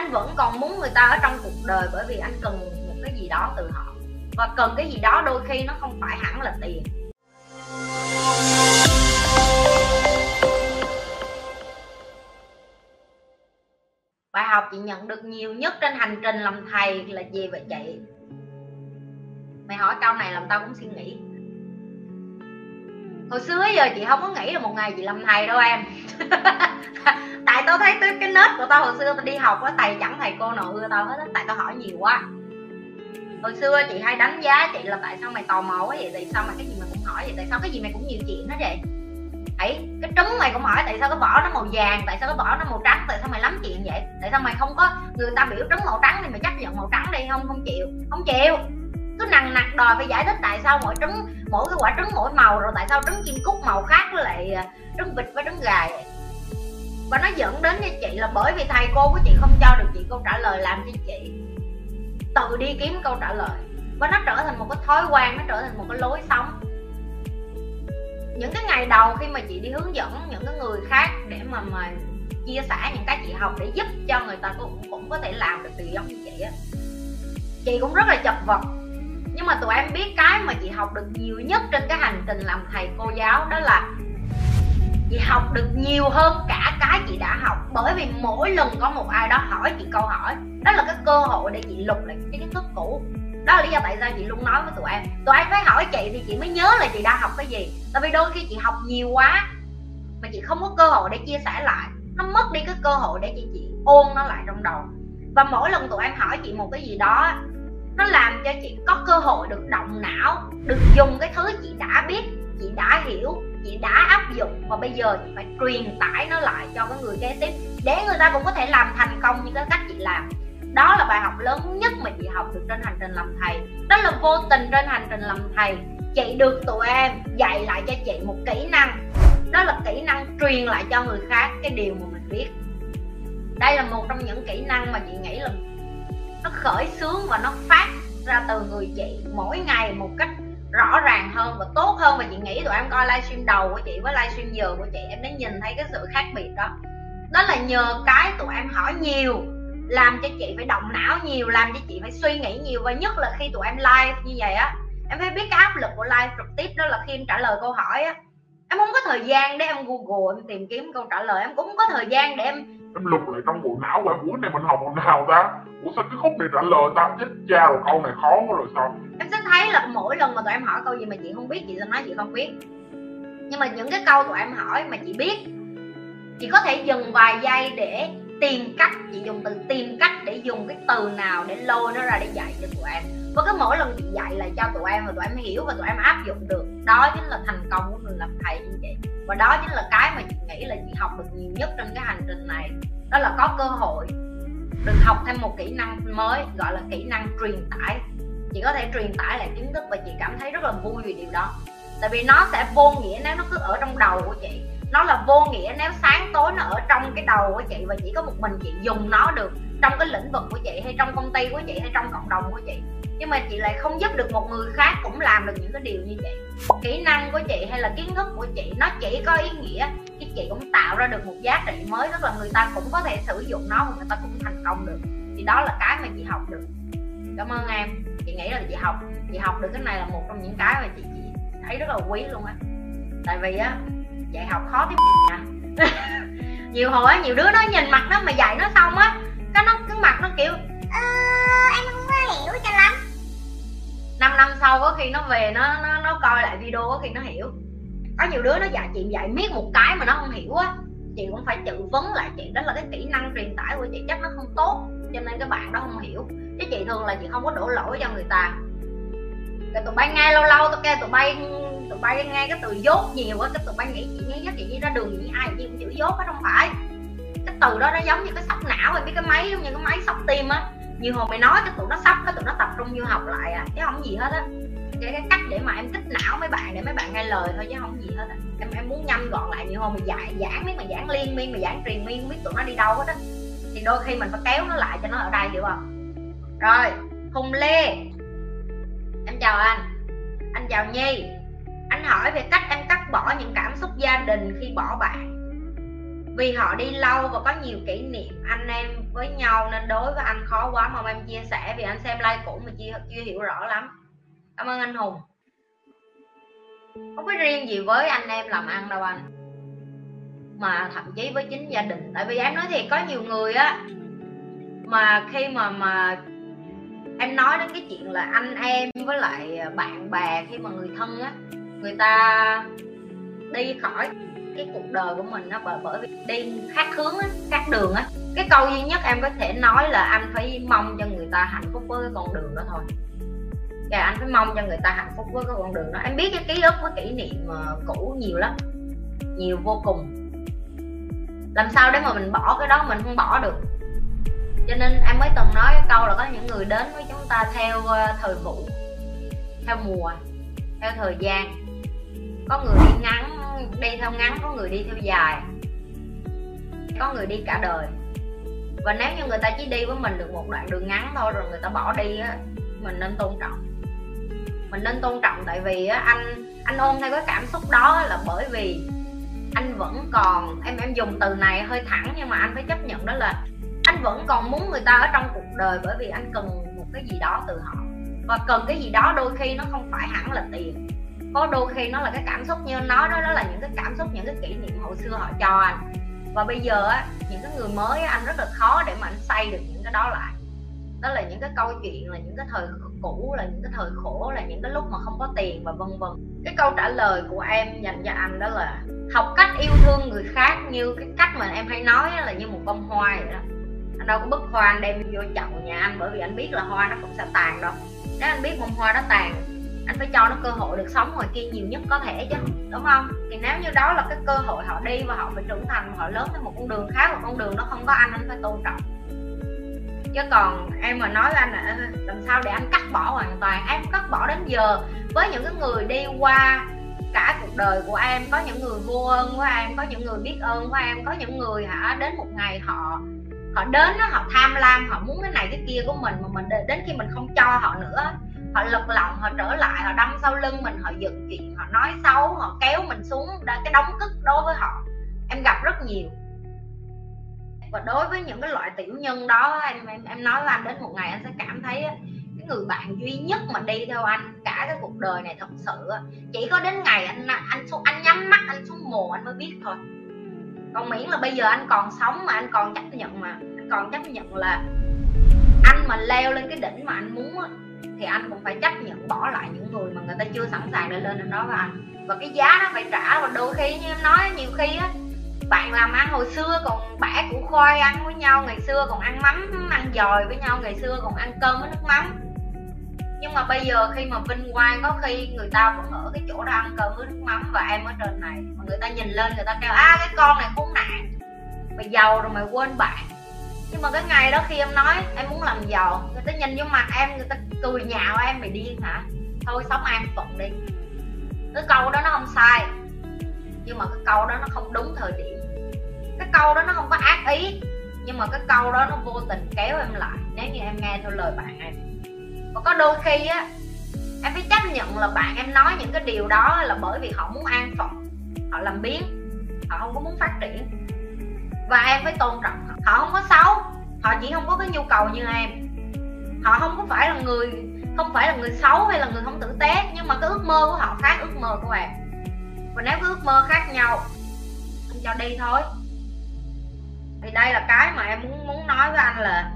anh vẫn còn muốn người ta ở trong cuộc đời bởi vì anh cần một cái gì đó từ họ. Và cần cái gì đó đôi khi nó không phải hẳn là tiền. Bài học chị nhận được nhiều nhất trên hành trình làm thầy là gì vậy chị? Mày hỏi câu này làm tao cũng suy nghĩ hồi xưa giờ chị không có nghĩ là một ngày chị làm thầy đâu em. Tại tao thấy cái nết của tao hồi xưa tao đi học á, thầy chẳng thầy cô nào ưa tao hết á, tại tao hỏi nhiều quá. Hồi xưa chị hay đánh giá chị là tại sao mày tò mò quá vậy, tại sao mà cái gì mày cũng hỏi vậy, tại sao cái gì mày cũng nhiều chuyện hết vậy? Ấy, cái trứng mày cũng hỏi tại sao cái vỏ nó màu vàng, tại sao cái vỏ nó màu trắng, tại sao mày lắm chuyện vậy? Tại sao mày không có, người ta biểu trứng màu trắng thì mày chấp nhận màu trắng đi, không không chịu không chịu cứ nằng nặc đòi phải giải thích tại sao mỗi trứng, mỗi cái quả trứng mỗi màu, rồi tại sao trứng chim cút màu khác với lại à, trứng vịt với trứng gà vậy? Và nó dẫn đến cho chị là bởi vì thầy cô của chị không cho được chị câu trả lời làm cho chị. Tự đi kiếm câu trả lời. Và nó trở thành một cái thói quen, nó trở thành một cái lối sống. Những cái ngày đầu khi mà chị đi hướng dẫn những cái người khác để mà mà chia sẻ những cái chị học để giúp cho người ta cũng cũng có thể làm được điều giống như chị á, chị cũng rất là chật vật nhưng mà tụi em biết cái mà chị học được nhiều nhất trên cái hành trình làm thầy cô giáo đó là chị học được nhiều hơn cả cái chị đã học. Bởi vì mỗi lần có một ai đó hỏi chị câu hỏi, đó là cái cơ hội để chị lục lại cái kiến thức cũ. Đó là lý do tại sao chị luôn nói với tụi em. Tụi em phải hỏi chị thì chị mới nhớ là chị đã học cái gì. Tại vì đôi khi chị học nhiều quá mà chị không có cơ hội để chia sẻ lại, nó mất đi cái cơ hội để chị chị ôn nó lại trong đầu. Và mỗi lần tụi em hỏi chị một cái gì đó nó làm cho chị có cơ hội được động não, được dùng cái thứ chị đã biết, chị đã hiểu, chị đã áp dụng. Và bây giờ chị phải truyền tải nó lại cho cái người kế tiếp, để người ta cũng có thể làm thành công như cái cách chị làm. Đó là bài học lớn nhất mà chị học được trên hành trình làm thầy. Đó là vô tình trên hành trình làm thầy, chị được tụi em dạy lại cho chị một kỹ năng. Đó là kỹ năng truyền lại cho người khác cái điều mà mình biết. Đây là một trong những kỹ năng mà chị nghĩ là nó khởi xướng và nó phát ra từ người chị mỗi ngày một cách rõ ràng hơn và tốt hơn. Và chị nghĩ tụi em coi livestream đầu của chị với livestream giờ của chị, em đã nhìn thấy cái sự khác biệt đó. Đó là nhờ cái tụi em hỏi nhiều, làm cho chị phải động não nhiều, làm cho chị phải suy nghĩ nhiều. Và nhất là khi tụi em live như vậy á, em phải biết cái áp lực của live trực tiếp đó là khi em trả lời câu hỏi á em không có thời gian để em google em tìm kiếm câu trả lời. Em cũng không có thời gian để em em lục lại trong bộ não của em. Buổi này mình học hồi nào ta? Ủa sao cái khúc này trả lời ta? Chết cha rồi câu này khó quá rồi sao? Em sẽ thấy là mỗi lần mà tụi em hỏi câu gì mà chị không biết chị sẽ nói chị không biết. Nhưng mà những cái câu tụi em hỏi mà chị biết chị có thể dừng vài giây để tìm cách chị dùng từ tìm cách dùng cái từ nào để lôi nó ra để dạy cho tụi em. Và cứ mỗi lần chị dạy là cho tụi em và tụi em hiểu và tụi em áp dụng được. Đó chính là thành công của mình làm thầy như vậy. Và đó chính là cái mà chị nghĩ là chị học được nhiều nhất trên cái hành trình này. Đó là có cơ hội được học thêm một kỹ năng mới, gọi là kỹ năng truyền tải. Chị có thể truyền tải lại kiến thức và chị cảm thấy rất là vui vì điều đó. Tại vì nó sẽ vô nghĩa nếu nó cứ ở trong đầu của chị. Nó là vô nghĩa nếu sáng tối nó ở trong cái đầu của chị và chỉ có một mình chị dùng nó được trong cái lĩnh vực của chị hay trong công ty của chị hay trong cộng đồng của chị. Nhưng mà chị lại không giúp được một người khác cũng làm được những cái điều như vậy. Kỹ năng của chị hay là kiến thức của chị nó chỉ có ý nghĩa khi chị cũng tạo ra được một giá trị mới tức là người ta cũng có thể sử dụng nó và người ta cũng thành công được. Thì đó là cái mà chị học được. Cảm ơn em. Chị nghĩ là chị học chị học được cái này là một trong những cái mà chị, chị thấy rất là quý luôn á. Tại vì á dạy học khó tiếp à nhiều hồi á nhiều đứa nó nhìn mặt nó mà dạy nó xong á khi nó về nó nó nó coi lại video có khi nó hiểu. Có nhiều đứa nó dạy chị dạy miết một cái mà nó không hiểu á, chị cũng phải tự vấn lại chị. Đó là cái kỹ năng truyền tải của chị, chắc nó không tốt, cho nên các bạn đó không hiểu. Chứ chị thường là chị không có đổ lỗi cho người ta. Rồi tụi bay nghe lâu lâu tôi kêu tụi bay tụi bay nghe cái từ dốt nhiều quá cái tụi bay nghĩ chị nghe nhất, chị đi ra đường nghĩ ai, chị cũng chữ dốt hết, không phải. Cái từ đó nó giống như cái sóc não rồi biết cái máy, giống như cái máy sóc tim á. Nhiều hồi mày nói cái tụi nó sắp, cái tụi nó tập trung vô học lại à chứ không gì hết á cái, cái cách để mà em kích não mấy bạn để mấy bạn nghe lời thôi chứ không gì hết á. Em em muốn nhanh gọn lại nhiều hồi mà giải giảng mấy mà giảng liên miên mà giảng truyền miên không biết tụi nó đi đâu hết á. Thì đôi khi mình phải kéo nó lại cho nó ở đây hiểu không? Rồi hùng lê. Em chào anh. Anh chào nhi. Anh hỏi về cách em cắt bỏ những cảm xúc gia đình khi bỏ bạn. Vì họ đi lâu và có nhiều kỷ niệm anh em với nhau nên đối với anh khó quá mong em chia sẻ vì anh xem like cũ mà chưa chưa hiểu rõ lắm cảm ơn anh hùng. Không có riêng gì với anh em làm ăn đâu anh. Mà thậm chí với chính gia đình. Tại vì em nói thiệt, có nhiều người á, mà khi mà mà em nói đến cái chuyện là anh em với lại bạn bè khi mà người thân á, người ta đi khỏi cái cuộc đời của mình nó bởi bởi vì đi khác hướng á, khác đường á. Cái câu duy nhất em có thể nói là anh phải mong cho người ta hạnh phúc với cái con đường đó thôi và anh phải mong cho người ta hạnh phúc với cái con đường đó. Em biết cái ký ức với kỷ niệm ờ, cũ nhiều lắm. Nhiều vô cùng. Làm sao để mà mình bỏ cái đó mình không bỏ được? Cho nên em mới từng nói cái câu là có những người đến với chúng ta theo ờ, thời vụ, theo mùa, theo thời gian. Có người đi ngắn, đi theo ngắn, có người đi theo dài. Có người đi cả đời. Và nếu như người ta chỉ đi với mình được một đoạn đường ngắn thôi, rồi người ta bỏ đi á, mình nên tôn trọng mình nên tôn trọng tại vì á anh anh ôm theo cái cảm xúc đó là bởi vì anh vẫn còn em em dùng từ này hơi thẳng nhưng mà anh phải chấp nhận đó là anh vẫn còn muốn người ta ở trong cuộc đời bởi vì anh cần một cái gì đó từ họ. Và cần cái gì đó đôi khi nó không phải hẳn là tiền. Có đôi khi nó là cái cảm xúc như anh nói đó đó là những cái cảm xúc những cái kỷ niệm hồi xưa họ cho anh. Và bây giờ á những cái người mới á, anh rất là khó để mà anh xây được những cái đó lại. Đó là những cái câu chuyện là những cái thời cũ là những cái thời khổ, là những cái lúc mà không có tiền và vân vân. Cái câu trả lời của em dành cho anh đó là học cách yêu thương người khác như cái cách mà em hay nói là như một bông hoa vậy đó. Anh đâu có bức hoa anh đem vô chậu nhà anh bởi vì anh biết là hoa nó cũng sẽ tàn đâu. Nếu anh biết bông hoa đó tàn, anh phải cho nó cơ hội được sống ngoài kia nhiều nhất có thể chứ, đúng không? Thì nếu như đó là cái cơ hội họ đi và họ phải trưởng thành họ lớn theo một con đường khác, một con đường nó không có anh anh phải tôn trọng chứ còn em mà nói anh là làm sao để anh cắt bỏ hoàn toàn? Em cắt bỏ đến giờ. Với những cái người đi qua cả cuộc đời của em có những người vô ơn của em có những người biết ơn của em có những người hả đến một ngày họ họ đến đó, họ tham lam họ muốn cái này cái kia của mình mà mình đến khi mình không cho họ nữa họ lật lòng họ trở lại họ đâm sau lưng mình họ dựng chuyện họ nói xấu họ kéo mình xuống đã cái đóng cức đối với họ. Em gặp rất nhiều và đối với những cái loại tiểu nhân đó em em, em nói với anh đến một ngày anh sẽ cảm thấy cái người bạn duy nhất mà đi theo anh cả cái cuộc đời này thật sự chỉ có đến ngày anh anh xuống anh nhắm mắt anh xuống mồ anh mới biết thôi. Còn miễn là bây giờ anh còn sống mà anh còn chấp nhận mà anh còn chấp nhận là anh mà leo lên cái đỉnh mà anh muốn thì anh cũng phải chấp nhận bỏ lại những người mà người ta chưa sẵn sàng để lên lên đó với anh. Và cái giá nó phải trả và đôi khi như em nói nhiều khi á bạn làm ăn hồi xưa còn bẻ củ khoai ăn với nhau, ngày xưa còn ăn mắm, ăn dòi với nhau, ngày xưa còn ăn cơm với nước mắm. Nhưng mà bây giờ khi mà vinh quang có khi người ta vẫn ở cái chỗ đó ăn cơm với nước mắm và em ở trên này, mà người ta nhìn lên người ta kêu a cái con này khốn nạn, mày giàu rồi mày quên bạn. Nhưng mà cái ngày đó khi em nói em muốn làm giàu, người ta nhìn vô mặt em, người ta cười nhạo em, mày điên hả? Thôi sống an phận đi. Cái câu đó nó không sai, nhưng mà cái câu đó nó không đúng thời điểm cái câu đó nó không có ác ý. Nhưng mà cái câu đó nó vô tình kéo em lại. Nếu như em nghe theo lời bạn em. Và có đôi khi á, em phải chấp nhận là bạn em nói những cái điều đó là bởi vì họ muốn an phận. Họ làm biến. Họ không có muốn phát triển. Và em phải tôn trọng họ. Họ không có xấu. Họ chỉ không có cái nhu cầu như em. Họ không có phải là người, không phải là người xấu hay là người không tử tế. Nhưng mà cái ước mơ của họ khác ước mơ của em. Và nếu cái ước mơ khác nhau anh cho đi thôi thì đây là cái mà em muốn muốn nói với anh là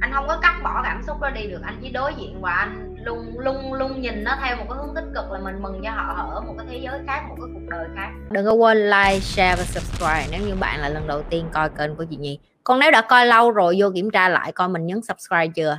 anh không có cắt bỏ cảm xúc đó đi được. Anh chỉ đối diện và anh luôn luôn luôn nhìn nó theo một cái hướng tích cực là mình mừng cho họ ở một cái thế giới khác, một cái cuộc đời khác. Đừng có quên like, share và subscribe nếu như bạn là lần đầu tiên coi kênh của chị Nhi. Còn nếu đã coi lâu rồi, vô kiểm tra lại coi mình nhấn subscribe chưa?